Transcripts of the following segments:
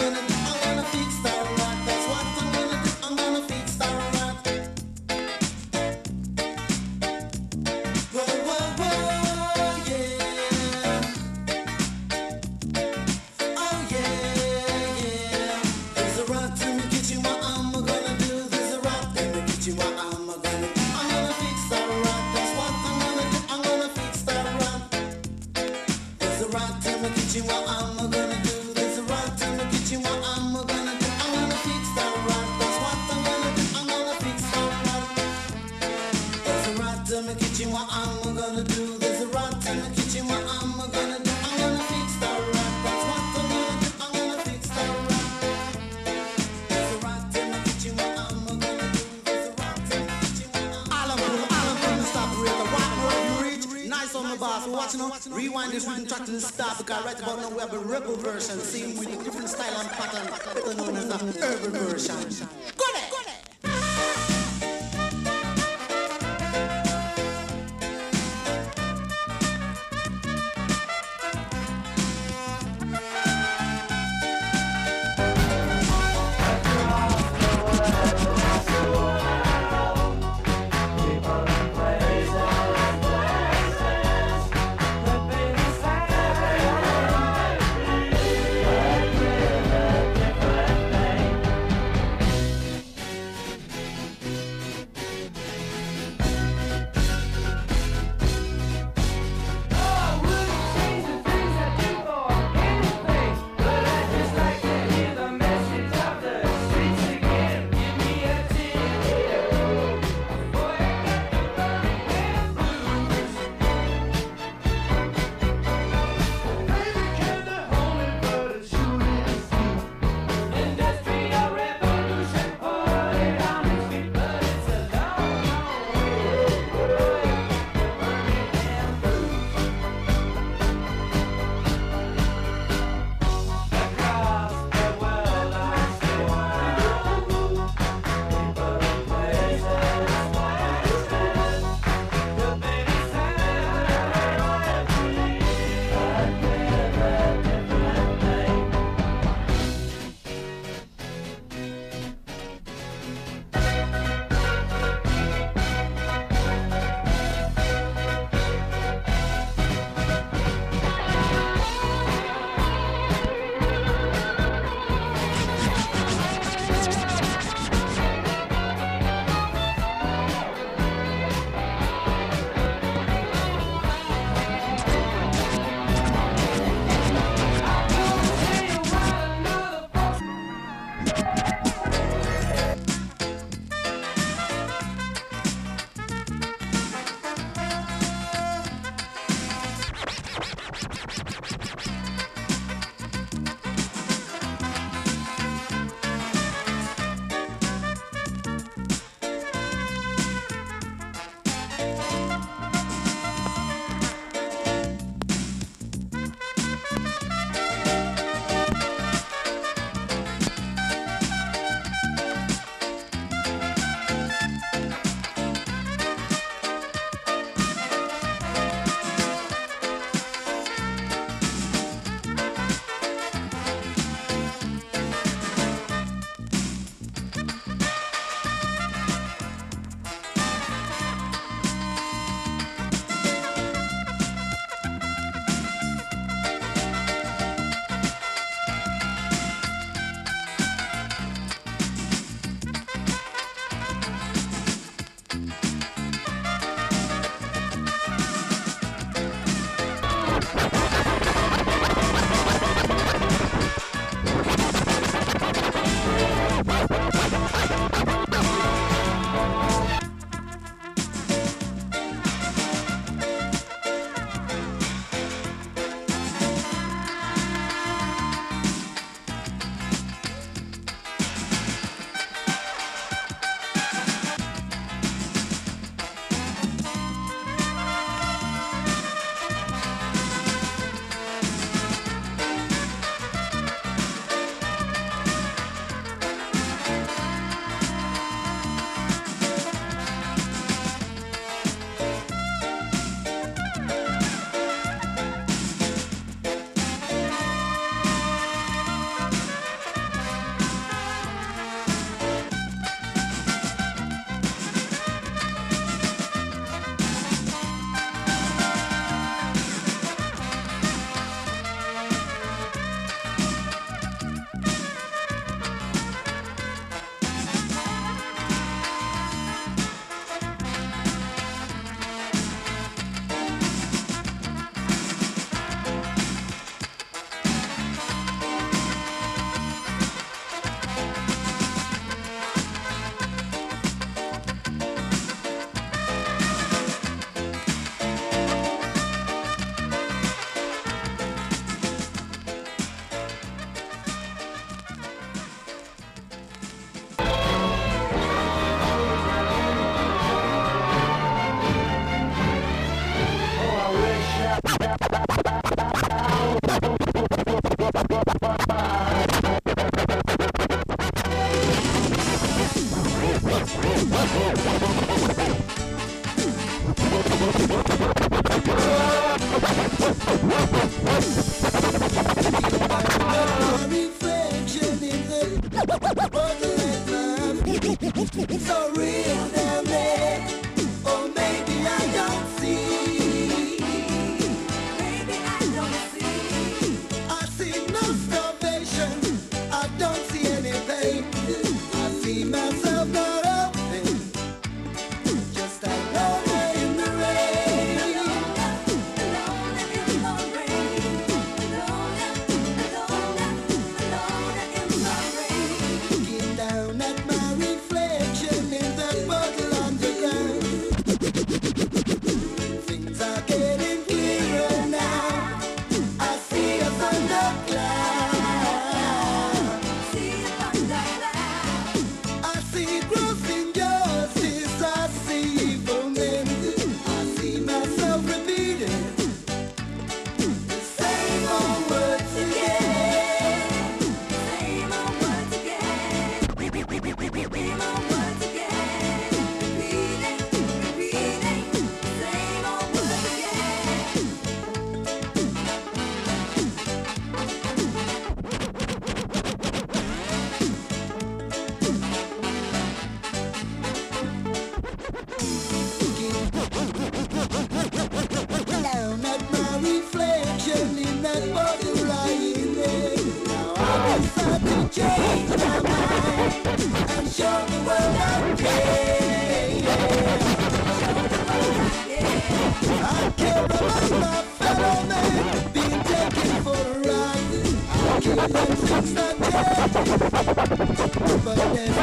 feeling rewind this rhythm track to the start because right about now we have a rebel version, same with a different style and pattern, better known as the urban version. It's so real. Reflection in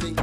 the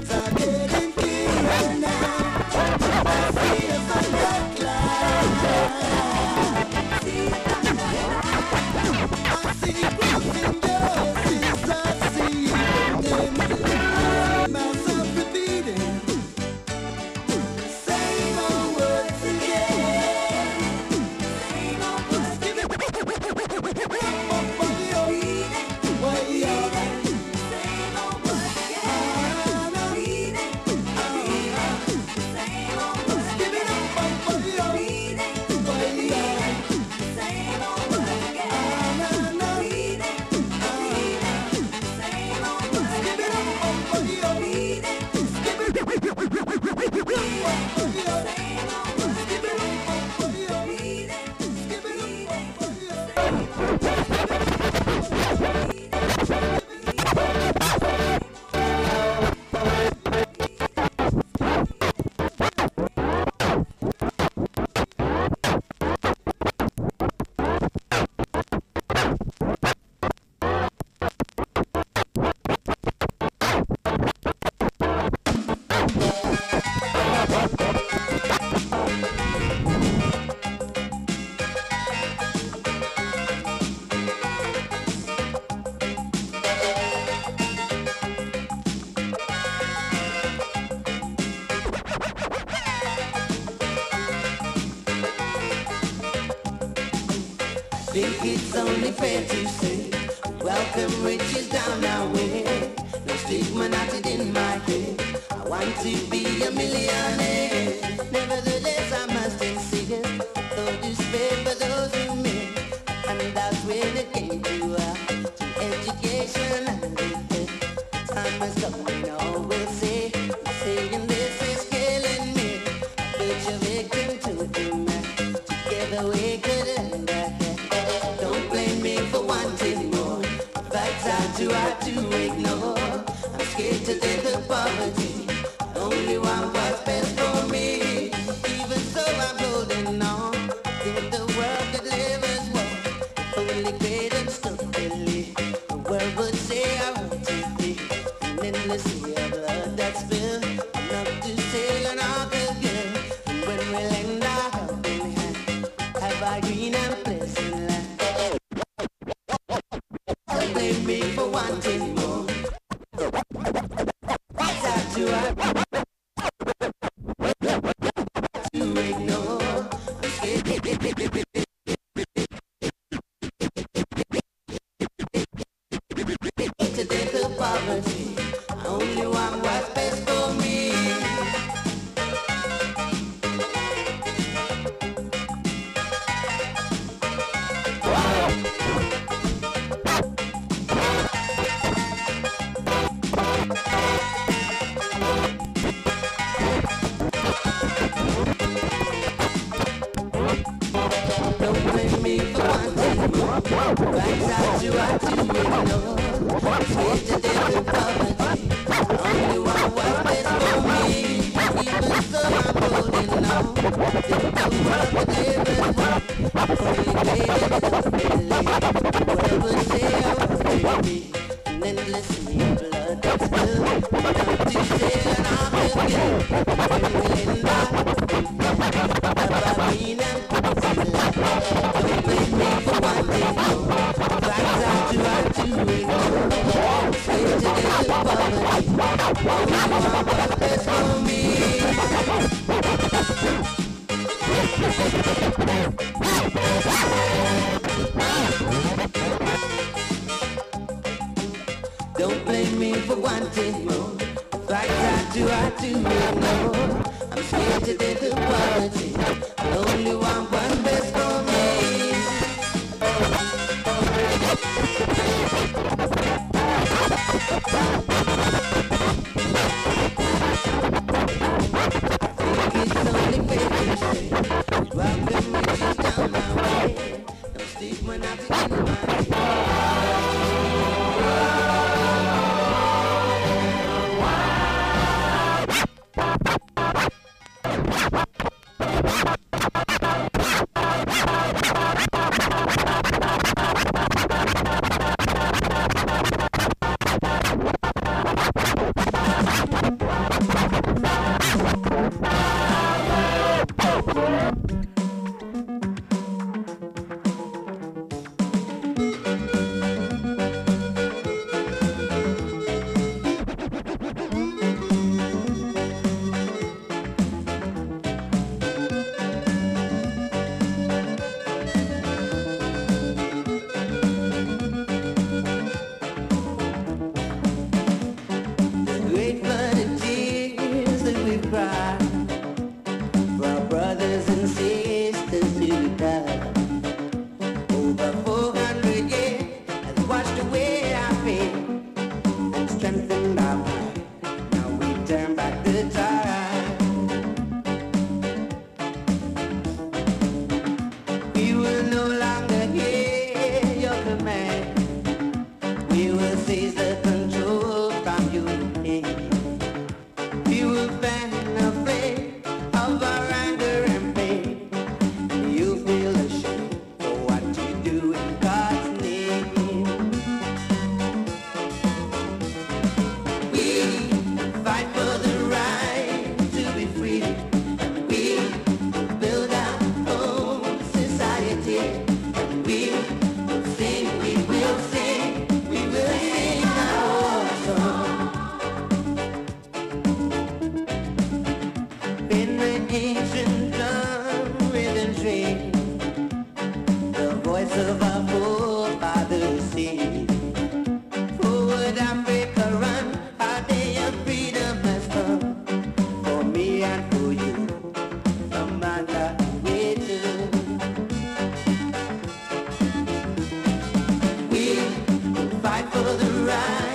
think it's only fair to say welcome riches down our way. No stigma knotted in my head. I want to be a millionaire. Nevertheless I must insist Though despair for those who miss And that's when it came to us To education and defense Time has come and all will say Saying this is killing me. But you're victim to demand Together we do I do ignore? I'm scared to take the poverty. Endless blood, blood to sell, and I'm again. Don't blame me for wanting more. Like I do, I do know. I'm scared to death of quality. Only want one best for me. It's only fair to say, welcome riches down my my The